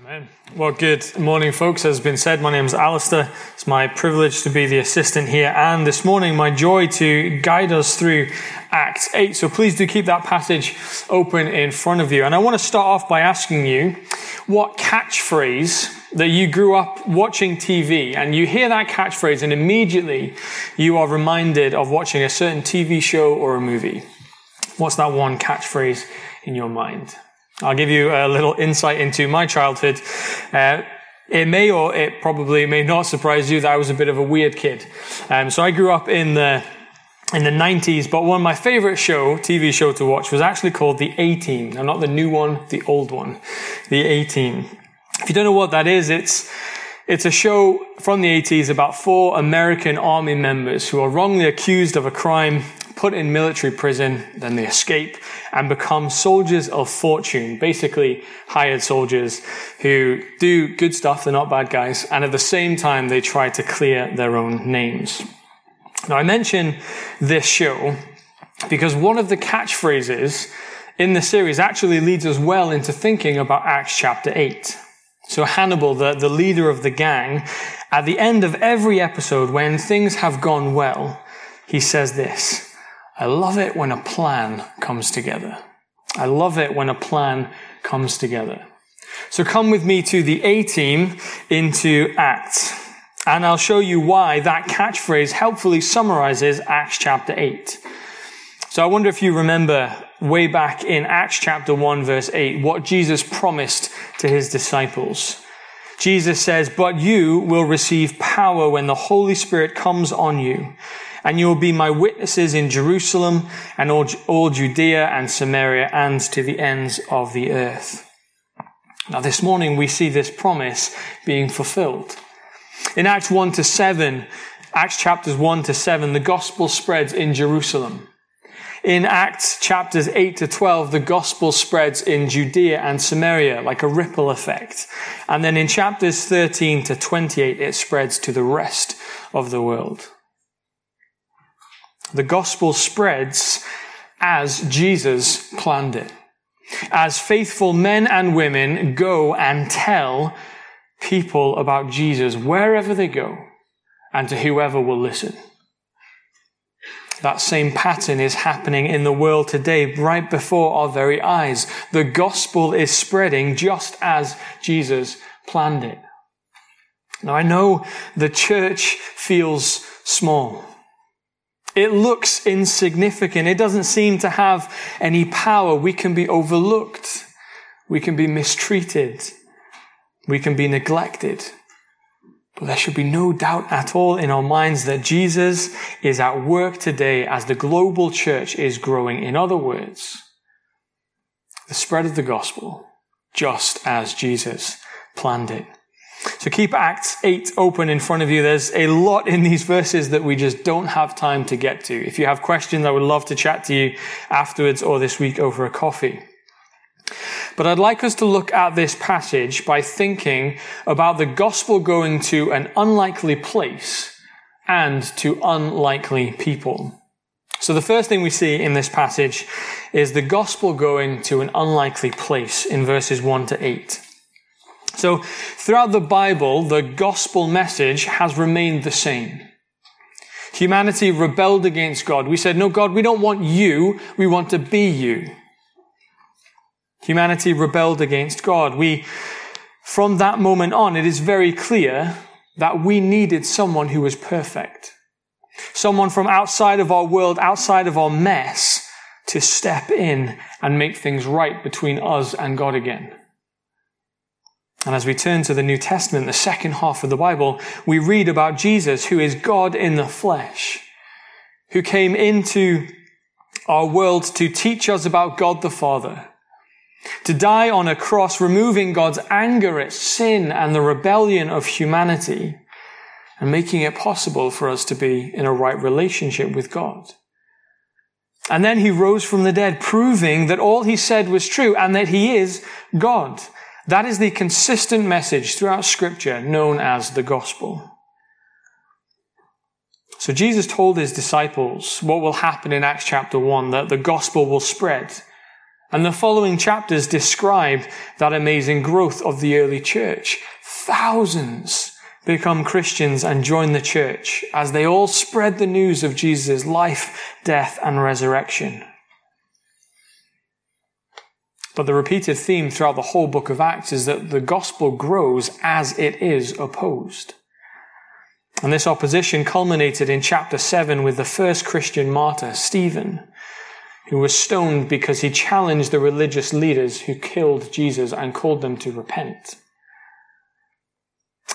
Amen. Well, good morning, folks. As has been said, my name is Alistair. It's my privilege to be the assistant here, and this morning, my joy to guide us through Acts 8. So please do keep that passage open in front of you. And I want to start off by asking you what catchphrase that you grew up watching TV and you hear that catchphrase and immediately you are reminded of watching a certain TV show or a movie. What's that one catchphrase in your mind? I'll give you a little insight into my childhood. Uh, it may or it probably may not surprise you that I was a bit of a weird kid. Um, so I grew up in the in the 90s, but one of my favorite show, TV show to watch was actually called The A-Team. Now, not the new one, the old one. The A-Team. If you don't know what that is, it's it's a show from the 80s about four American army members who are wrongly accused of a crime put in military prison, then they escape and become soldiers of fortune, basically hired soldiers who do good stuff, they're not bad guys, and at the same time they try to clear their own names. Now I mention this show because one of the catchphrases in the series actually leads us well into thinking about Acts chapter 8. So Hannibal, the, the leader of the gang, at the end of every episode, when things have gone well, he says this, I love it when a plan comes together. I love it when a plan comes together. So come with me to the A team into Acts. And I'll show you why that catchphrase helpfully summarizes Acts chapter 8. So I wonder if you remember way back in Acts chapter 1 verse 8 what Jesus promised to his disciples. Jesus says, but you will receive power when the Holy Spirit comes on you and you will be my witnesses in Jerusalem and all, all Judea and Samaria and to the ends of the earth. Now this morning we see this promise being fulfilled. In Acts 1 to 7, Acts chapters 1 to 7, the gospel spreads in Jerusalem. In Acts chapters 8 to 12, the gospel spreads in Judea and Samaria like a ripple effect. And then in chapters 13 to 28, it spreads to the rest of the world. The gospel spreads as Jesus planned it. As faithful men and women go and tell people about Jesus wherever they go and to whoever will listen. That same pattern is happening in the world today, right before our very eyes. The gospel is spreading just as Jesus planned it. Now I know the church feels small. It looks insignificant. It doesn't seem to have any power. We can be overlooked. We can be mistreated. We can be neglected. But there should be no doubt at all in our minds that Jesus is at work today as the global church is growing. In other words, the spread of the gospel, just as Jesus planned it. So keep Acts 8 open in front of you. There's a lot in these verses that we just don't have time to get to. If you have questions, I would love to chat to you afterwards or this week over a coffee. But I'd like us to look at this passage by thinking about the gospel going to an unlikely place and to unlikely people. So the first thing we see in this passage is the gospel going to an unlikely place in verses 1 to 8. So throughout the Bible, the gospel message has remained the same. Humanity rebelled against God. We said, no, God, we don't want you. We want to be you. Humanity rebelled against God. We, from that moment on, it is very clear that we needed someone who was perfect. Someone from outside of our world, outside of our mess, to step in and make things right between us and God again. And as we turn to the New Testament, the second half of the Bible, we read about Jesus, who is God in the flesh, who came into our world to teach us about God the Father, to die on a cross, removing God's anger at sin and the rebellion of humanity, and making it possible for us to be in a right relationship with God. And then he rose from the dead, proving that all he said was true and that he is God that is the consistent message throughout scripture known as the gospel. So Jesus told his disciples what will happen in Acts chapter 1, that the gospel will spread And the following chapters describe that amazing growth of the early church. Thousands become Christians and join the church as they all spread the news of Jesus' life, death, and resurrection. But the repeated theme throughout the whole book of Acts is that the gospel grows as it is opposed. And this opposition culminated in chapter 7 with the first Christian martyr, Stephen, who was stoned because he challenged the religious leaders who killed Jesus and called them to repent.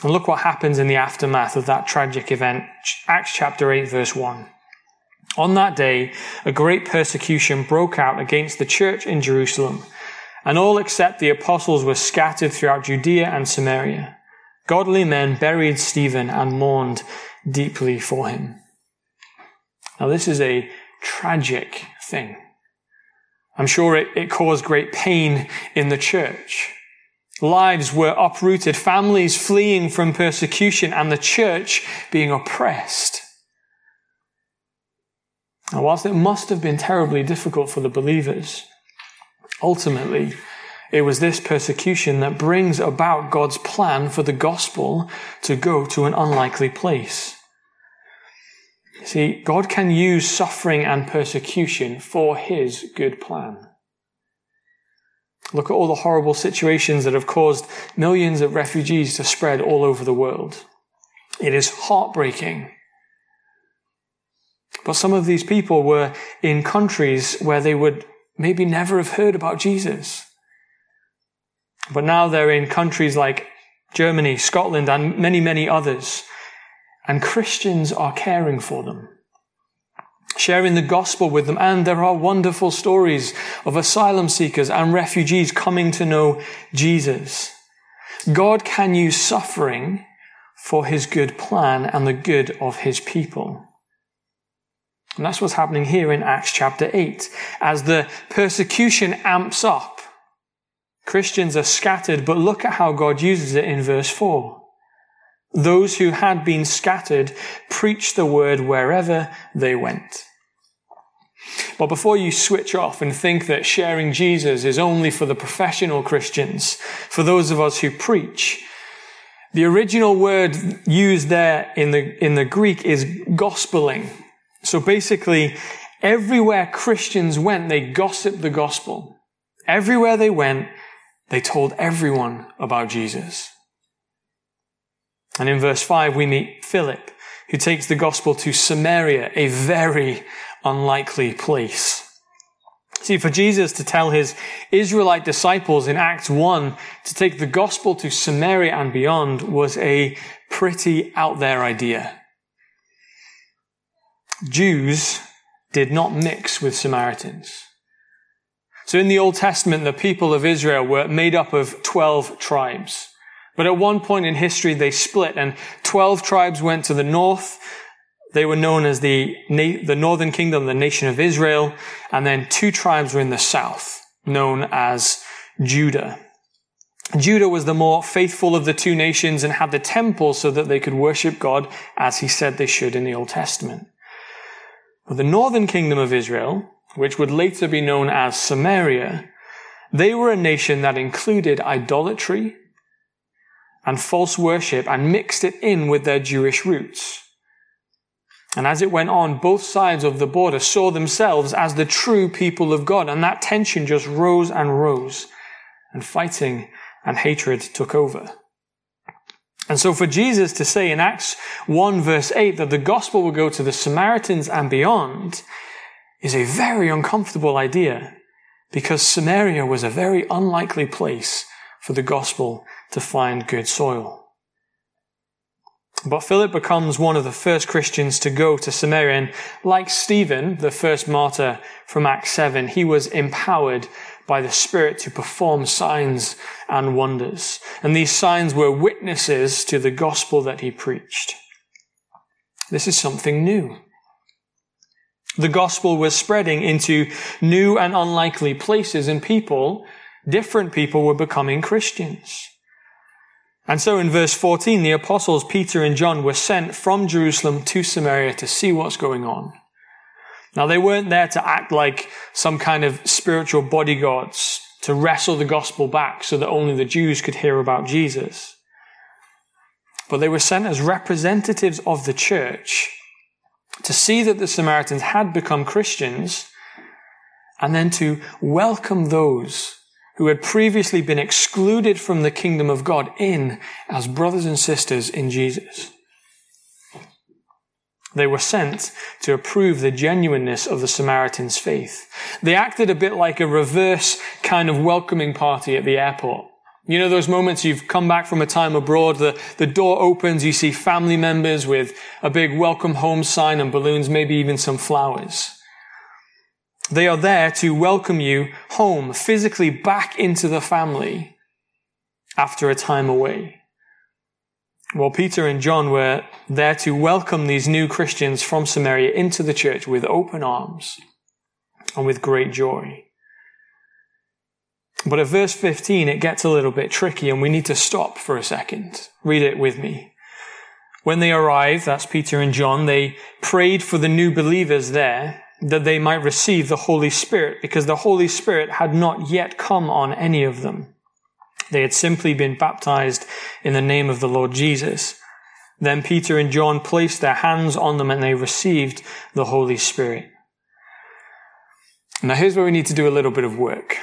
And look what happens in the aftermath of that tragic event. Acts chapter 8, verse 1. On that day, a great persecution broke out against the church in Jerusalem, and all except the apostles were scattered throughout Judea and Samaria. Godly men buried Stephen and mourned deeply for him. Now, this is a tragic thing. I'm sure it, it caused great pain in the church. Lives were uprooted, families fleeing from persecution, and the church being oppressed. Now, whilst it must have been terribly difficult for the believers, ultimately, it was this persecution that brings about God's plan for the gospel to go to an unlikely place. See, God can use suffering and persecution for his good plan. Look at all the horrible situations that have caused millions of refugees to spread all over the world. It is heartbreaking. But some of these people were in countries where they would maybe never have heard about Jesus. But now they're in countries like Germany, Scotland, and many, many others. And Christians are caring for them sharing the gospel with them. And there are wonderful stories of asylum seekers and refugees coming to know Jesus. God can use suffering for his good plan and the good of his people. And that's what's happening here in Acts chapter 8. As the persecution amps up, Christians are scattered, but look at how God uses it in verse 4. Those who had been scattered preached the word wherever they went. But before you switch off and think that sharing Jesus is only for the professional Christians, for those of us who preach, the original word used there in the, in the Greek is gospeling. So basically, everywhere Christians went, they gossiped the gospel. Everywhere they went, they told everyone about Jesus. And in verse 5, we meet Philip, who takes the gospel to Samaria, a very unlikely place. See, for Jesus to tell his Israelite disciples in Acts 1 to take the gospel to Samaria and beyond was a pretty out there idea. Jews did not mix with Samaritans. So in the Old Testament, the people of Israel were made up of 12 tribes. But at one point in history, they split and 12 tribes went to the north. They were known as the, the northern kingdom, the nation of Israel. And then two tribes were in the south, known as Judah. Judah was the more faithful of the two nations and had the temple so that they could worship God as he said they should in the Old Testament. But the northern kingdom of Israel, which would later be known as Samaria, they were a nation that included idolatry and false worship and mixed it in with their Jewish roots. And as it went on, both sides of the border saw themselves as the true people of God, and that tension just rose and rose, and fighting and hatred took over. And so for Jesus to say in Acts 1 verse 8 that the gospel will go to the Samaritans and beyond is a very uncomfortable idea because Samaria was a very unlikely place for the gospel to find good soil. But Philip becomes one of the first Christians to go to Samaria. And like Stephen, the first martyr from Acts 7, he was empowered by the Spirit to perform signs and wonders. And these signs were witnesses to the gospel that he preached. This is something new. The gospel was spreading into new and unlikely places and people, different people were becoming Christians. And so in verse 14, the apostles Peter and John were sent from Jerusalem to Samaria to see what's going on. Now, they weren't there to act like some kind of spiritual bodyguards to wrestle the gospel back so that only the Jews could hear about Jesus. But they were sent as representatives of the church to see that the Samaritans had become Christians and then to welcome those who had previously been excluded from the kingdom of God in as brothers and sisters in Jesus. They were sent to approve the genuineness of the Samaritans' faith. They acted a bit like a reverse kind of welcoming party at the airport. You know those moments you've come back from a time abroad, the, the door opens, you see family members with a big welcome home sign and balloons, maybe even some flowers. They are there to welcome you home, physically back into the family after a time away. Well, Peter and John were there to welcome these new Christians from Samaria into the church with open arms and with great joy. But at verse 15, it gets a little bit tricky and we need to stop for a second. Read it with me. When they arrived, that's Peter and John, they prayed for the new believers there that they might receive the Holy Spirit because the Holy Spirit had not yet come on any of them. They had simply been baptized in the name of the Lord Jesus. Then Peter and John placed their hands on them and they received the Holy Spirit. Now here's where we need to do a little bit of work.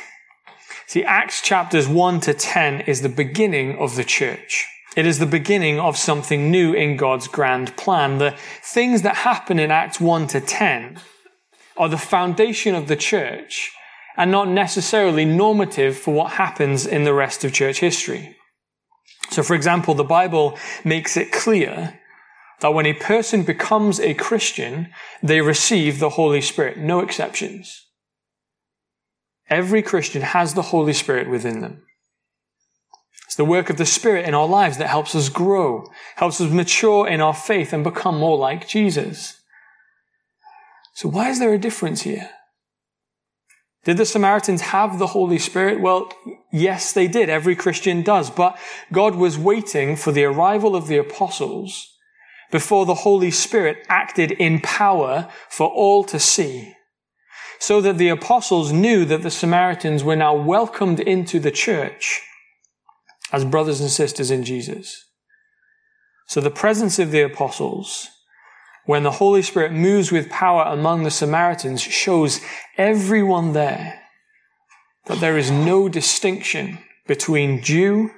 See, Acts chapters 1 to 10 is the beginning of the church. It is the beginning of something new in God's grand plan. The things that happen in Acts 1 to 10 are the foundation of the church and not necessarily normative for what happens in the rest of church history. So, for example, the Bible makes it clear that when a person becomes a Christian, they receive the Holy Spirit. No exceptions. Every Christian has the Holy Spirit within them. It's the work of the Spirit in our lives that helps us grow, helps us mature in our faith and become more like Jesus. So why is there a difference here? Did the Samaritans have the Holy Spirit? Well, yes, they did. Every Christian does. But God was waiting for the arrival of the apostles before the Holy Spirit acted in power for all to see. So that the apostles knew that the Samaritans were now welcomed into the church as brothers and sisters in Jesus. So the presence of the apostles when the Holy Spirit moves with power among the Samaritans, shows everyone there that there is no distinction between Jew,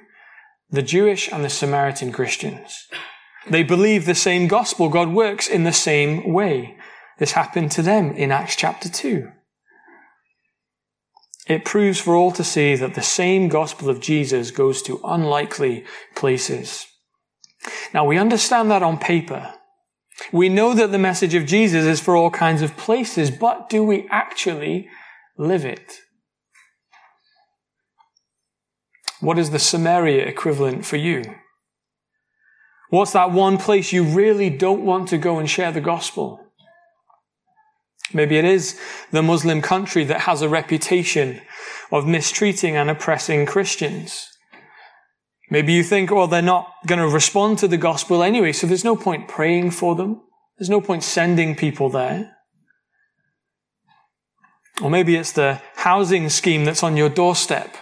the Jewish, and the Samaritan Christians. They believe the same gospel. God works in the same way. This happened to them in Acts chapter 2. It proves for all to see that the same gospel of Jesus goes to unlikely places. Now we understand that on paper. We know that the message of Jesus is for all kinds of places, but do we actually live it? What is the Samaria equivalent for you? What's that one place you really don't want to go and share the gospel? Maybe it is the Muslim country that has a reputation of mistreating and oppressing Christians. Maybe you think, well, they're not going to respond to the gospel anyway, so there's no point praying for them. There's no point sending people there. Or maybe it's the housing scheme that's on your doorstep,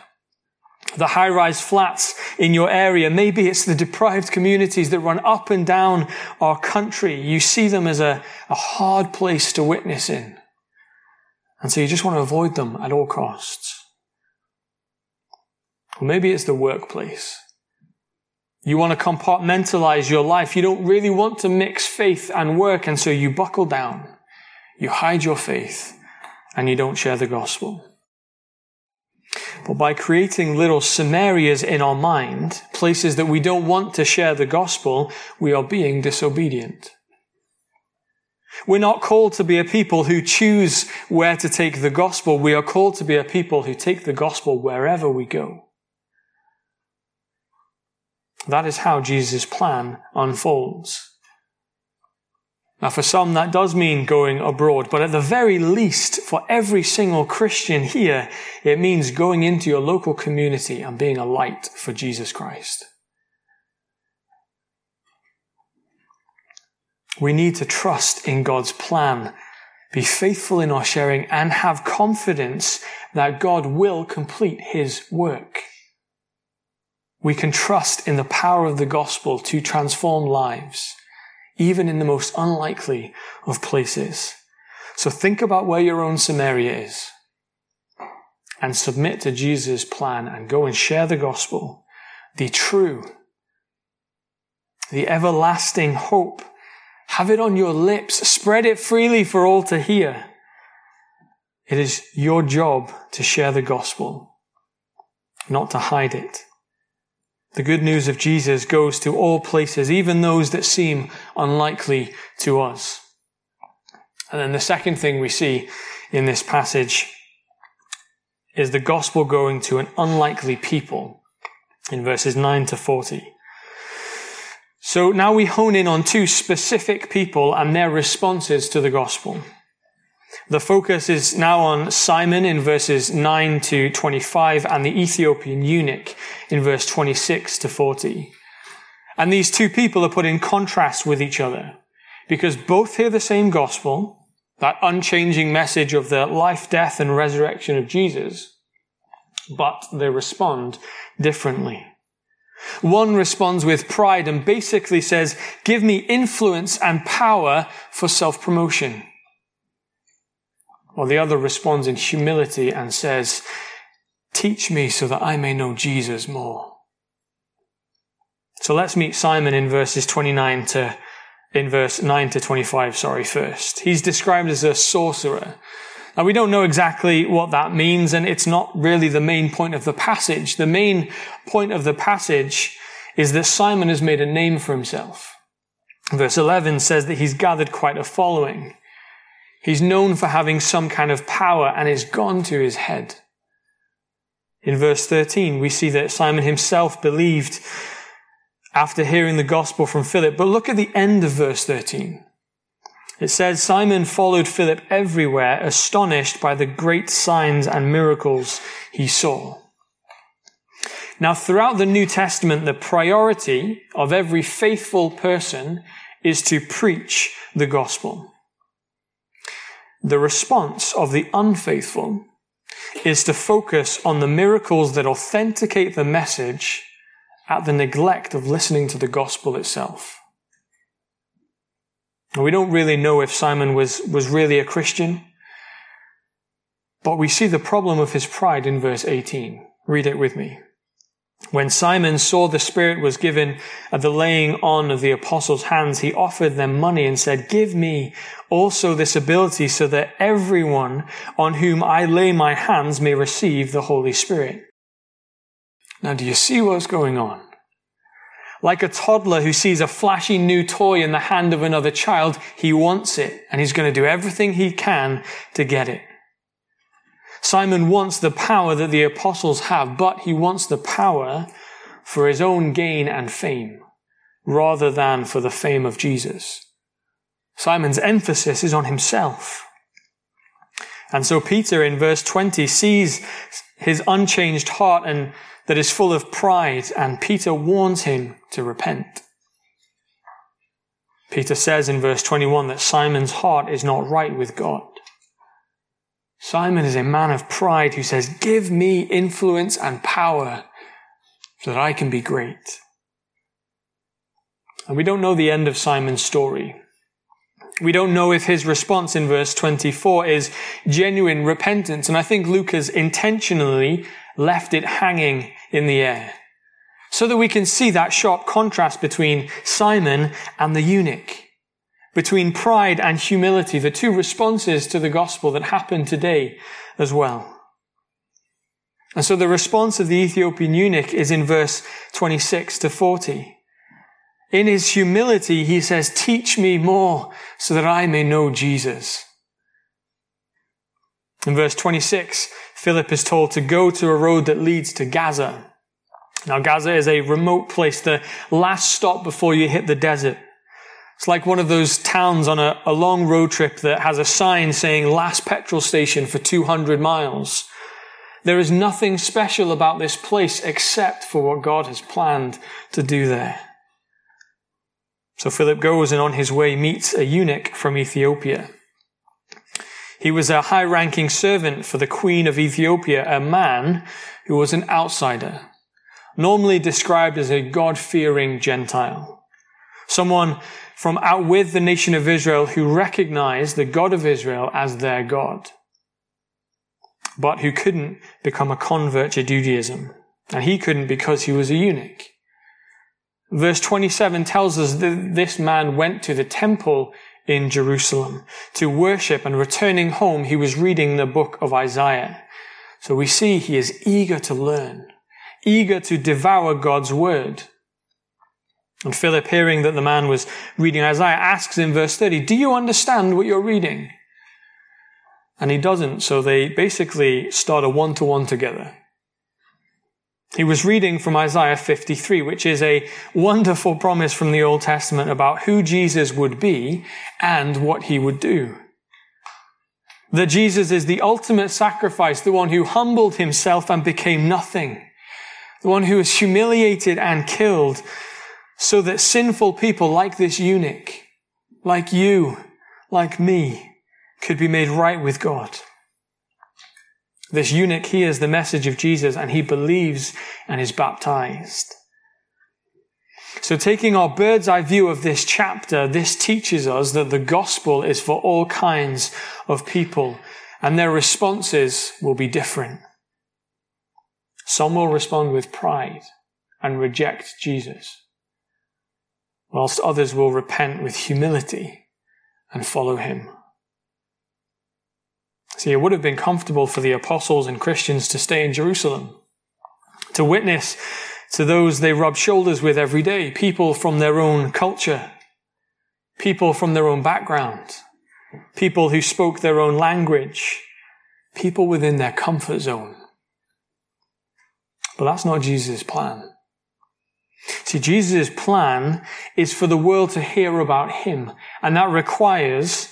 the high rise flats in your area. Maybe it's the deprived communities that run up and down our country. You see them as a, a hard place to witness in. And so you just want to avoid them at all costs. Or maybe it's the workplace. You want to compartmentalize your life. You don't really want to mix faith and work. And so you buckle down. You hide your faith and you don't share the gospel. But by creating little Samarias in our mind, places that we don't want to share the gospel, we are being disobedient. We're not called to be a people who choose where to take the gospel. We are called to be a people who take the gospel wherever we go. That is how Jesus' plan unfolds. Now, for some, that does mean going abroad, but at the very least, for every single Christian here, it means going into your local community and being a light for Jesus Christ. We need to trust in God's plan be faithful in our sharing, and have confidence that God will complete his work. We can trust in the power of the gospel to transform lives, even in the most unlikely of places. So think about where your own Samaria is and submit to Jesus' plan and go and share the gospel, the true, the everlasting hope. Have it on your lips. Spread it freely for all to hear. It is your job to share the gospel, not to hide it. The good news of Jesus goes to all places, even those that seem unlikely to us. And then the second thing we see in this passage is the gospel going to an unlikely people in verses 9 to 40. So now we hone in on two specific people and their responses to the gospel. The focus is now on Simon in verses 9 to 25 and the Ethiopian eunuch in verse 26 to 40. And these two people are put in contrast with each other because both hear the same gospel, that unchanging message of the life, death, and resurrection of Jesus, but they respond differently. One responds with pride and basically says, give me influence and power for self-promotion. While the other responds in humility and says, teach me so that I may know Jesus more. So let's meet Simon in verses 29 to, in verse 9 to 25, sorry, first. He's described as a sorcerer. Now we don't know exactly what that means, and it's not really the main point of the passage. The main point of the passage is that Simon has made a name for himself. Verse 11 says that he's gathered quite a following. He's known for having some kind of power and it's gone to his head. In verse 13, we see that Simon himself believed after hearing the gospel from Philip. But look at the end of verse 13. It says, Simon followed Philip everywhere, astonished by the great signs and miracles he saw. Now, throughout the New Testament, the priority of every faithful person is to preach the gospel. The response of the unfaithful is to focus on the miracles that authenticate the message at the neglect of listening to the gospel itself. We don't really know if Simon was, was really a Christian, but we see the problem of his pride in verse 18. Read it with me. When Simon saw the Spirit was given at the laying on of the apostles' hands, he offered them money and said, Give me also this ability so that everyone on whom I lay my hands may receive the Holy Spirit. Now, do you see what's going on? Like a toddler who sees a flashy new toy in the hand of another child, he wants it and he's going to do everything he can to get it. Simon wants the power that the apostles have, but he wants the power for his own gain and fame rather than for the fame of Jesus. Simon's emphasis is on himself. And so Peter in verse 20 sees his unchanged heart and that is full of pride, and Peter warns him to repent. Peter says in verse 21 that Simon's heart is not right with God. Simon is a man of pride who says, Give me influence and power so that I can be great. And we don't know the end of Simon's story. We don't know if his response in verse 24 is genuine repentance. And I think Luke has intentionally left it hanging in the air so that we can see that sharp contrast between Simon and the eunuch, between pride and humility, the two responses to the gospel that happen today as well. And so the response of the Ethiopian eunuch is in verse 26 to 40. In his humility, he says, teach me more so that I may know Jesus. In verse 26, Philip is told to go to a road that leads to Gaza. Now, Gaza is a remote place, the last stop before you hit the desert. It's like one of those towns on a, a long road trip that has a sign saying last petrol station for 200 miles. There is nothing special about this place except for what God has planned to do there. So Philip goes and on his way meets a eunuch from Ethiopia. He was a high ranking servant for the Queen of Ethiopia, a man who was an outsider, normally described as a God fearing Gentile. Someone from out with the nation of Israel who recognized the God of Israel as their God, but who couldn't become a convert to Judaism. And he couldn't because he was a eunuch. Verse 27 tells us that this man went to the temple in Jerusalem to worship and returning home, he was reading the book of Isaiah. So we see he is eager to learn, eager to devour God's word. And Philip, hearing that the man was reading Isaiah, asks in verse 30, Do you understand what you're reading? And he doesn't, so they basically start a one to one together. He was reading from Isaiah 53, which is a wonderful promise from the Old Testament about who Jesus would be and what he would do. That Jesus is the ultimate sacrifice, the one who humbled himself and became nothing, the one who was humiliated and killed so that sinful people like this eunuch, like you, like me, could be made right with God. This eunuch hears the message of Jesus and he believes and is baptized. So taking our bird's eye view of this chapter, this teaches us that the gospel is for all kinds of people and their responses will be different. Some will respond with pride and reject Jesus, whilst others will repent with humility and follow him. See, it would have been comfortable for the apostles and Christians to stay in Jerusalem, to witness to those they rub shoulders with every day, people from their own culture, people from their own background, people who spoke their own language, people within their comfort zone. But that's not Jesus' plan. See, Jesus' plan is for the world to hear about Him, and that requires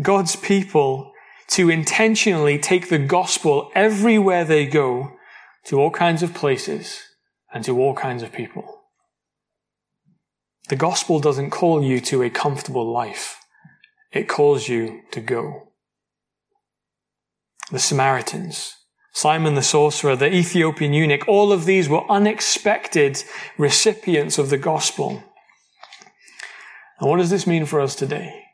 God's people to intentionally take the gospel everywhere they go to all kinds of places and to all kinds of people. The gospel doesn't call you to a comfortable life. It calls you to go. The Samaritans, Simon the sorcerer, the Ethiopian eunuch, all of these were unexpected recipients of the gospel. And what does this mean for us today?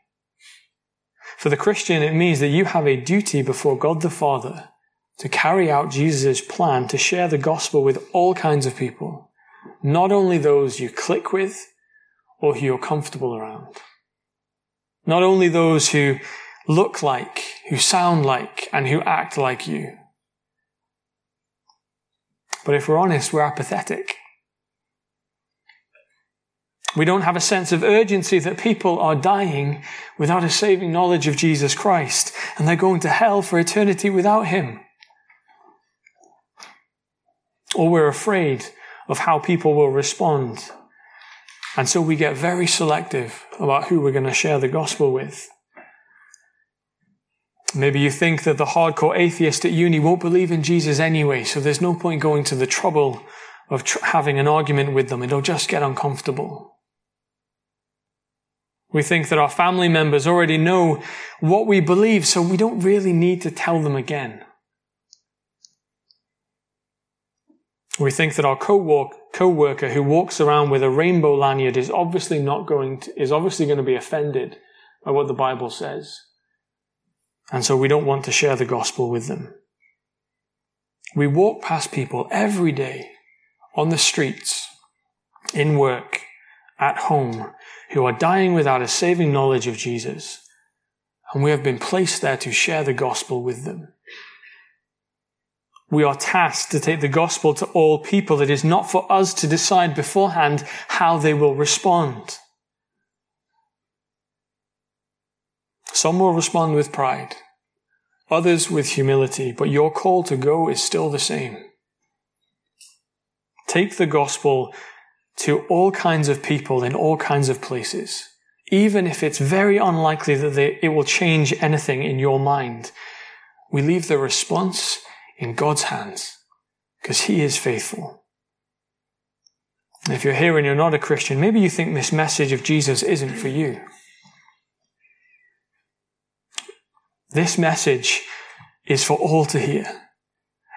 For the Christian, it means that you have a duty before God the Father to carry out Jesus' plan to share the gospel with all kinds of people, not only those you click with or who you're comfortable around. Not only those who look like, who sound like, and who act like you. But if we're honest, we're apathetic. We don't have a sense of urgency that people are dying without a saving knowledge of Jesus Christ and they're going to hell for eternity without Him. Or we're afraid of how people will respond. And so we get very selective about who we're going to share the gospel with. Maybe you think that the hardcore atheist at uni won't believe in Jesus anyway, so there's no point going to the trouble of tr- having an argument with them. It'll just get uncomfortable. We think that our family members already know what we believe, so we don't really need to tell them again. We think that our co-worker who walks around with a rainbow lanyard is obviously not going to, is obviously going to be offended by what the Bible says. And so we don't want to share the gospel with them. We walk past people every day on the streets, in work, at home, who are dying without a saving knowledge of Jesus. And we have been placed there to share the gospel with them. We are tasked to take the gospel to all people. It is not for us to decide beforehand how they will respond. Some will respond with pride, others with humility, but your call to go is still the same. Take the gospel to all kinds of people in all kinds of places, even if it's very unlikely that they, it will change anything in your mind. We leave the response in God's hands because He is faithful. if you're here and you're not a Christian, maybe you think this message of Jesus isn't for you. This message is for all to hear.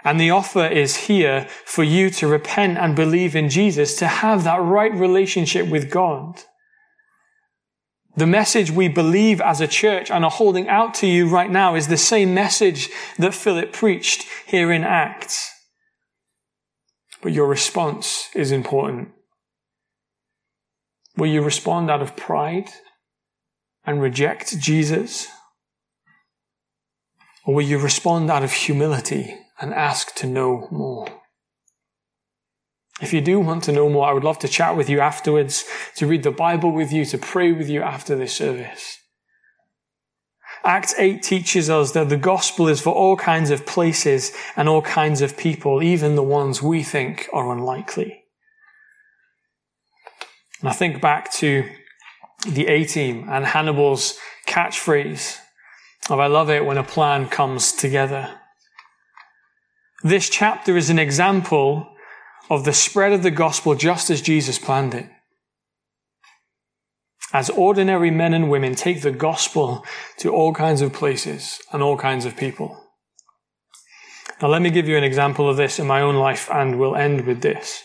And the offer is here for you to repent and believe in Jesus, to have that right relationship with God. The message we believe as a church and are holding out to you right now is the same message that Philip preached here in Acts. But your response is important. Will you respond out of pride and reject Jesus? Or will you respond out of humility and ask to know more? If you do want to know more, I would love to chat with you afterwards, to read the Bible with you, to pray with you after this service. Acts 8 teaches us that the gospel is for all kinds of places and all kinds of people, even the ones we think are unlikely. And I think back to the A team and Hannibal's catchphrase Oh, I love it when a plan comes together. This chapter is an example of the spread of the gospel just as Jesus planned it. As ordinary men and women take the gospel to all kinds of places and all kinds of people. Now, let me give you an example of this in my own life, and we'll end with this.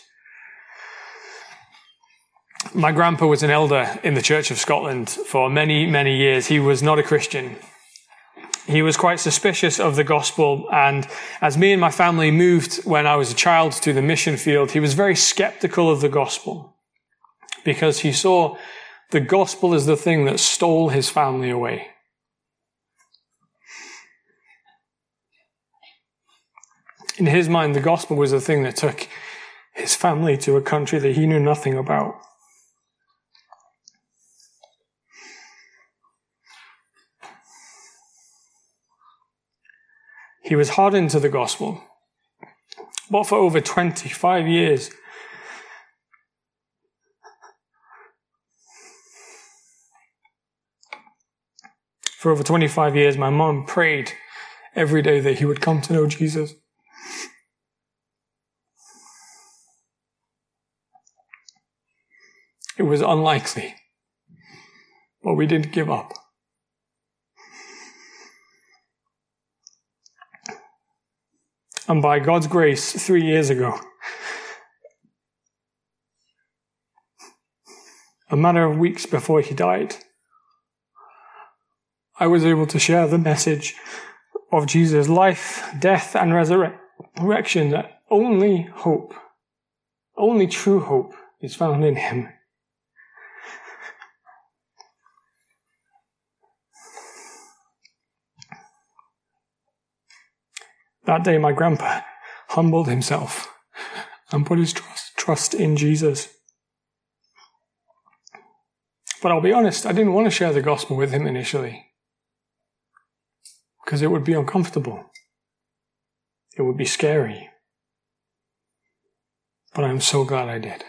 My grandpa was an elder in the Church of Scotland for many, many years. He was not a Christian. He was quite suspicious of the gospel, and as me and my family moved when I was a child to the mission field, he was very skeptical of the gospel because he saw the gospel as the thing that stole his family away. In his mind, the gospel was the thing that took his family to a country that he knew nothing about. He was hardened to the gospel. But for over 25 years, for over 25 years, my mom prayed every day that he would come to know Jesus. It was unlikely, but we didn't give up. And by God's grace, three years ago, a matter of weeks before he died, I was able to share the message of Jesus' life, death, and resurrection that only hope, only true hope is found in him. That day, my grandpa humbled himself and put his trust, trust in Jesus. But I'll be honest, I didn't want to share the gospel with him initially because it would be uncomfortable. It would be scary. But I'm so glad I did.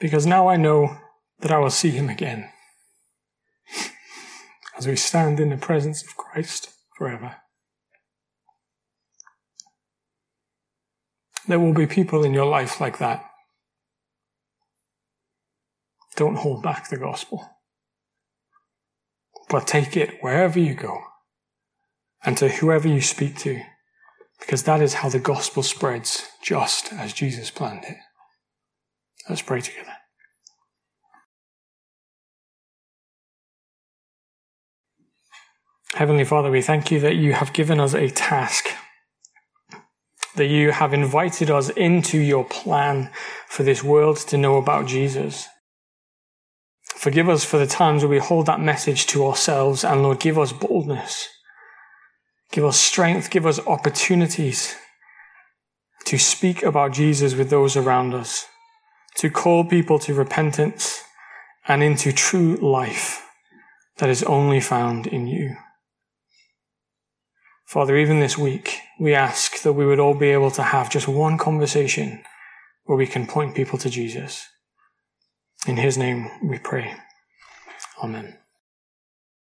Because now I know that I will see him again as we stand in the presence of Christ forever. There will be people in your life like that. Don't hold back the gospel, but take it wherever you go and to whoever you speak to, because that is how the gospel spreads, just as Jesus planned it. Let's pray together. Heavenly Father, we thank you that you have given us a task, that you have invited us into your plan for this world to know about Jesus. Forgive us for the times where we hold that message to ourselves, and Lord, give us boldness. Give us strength, give us opportunities to speak about Jesus with those around us, to call people to repentance and into true life that is only found in you. Father, even this week, we ask that we would all be able to have just one conversation where we can point people to Jesus. In his name we pray. Amen.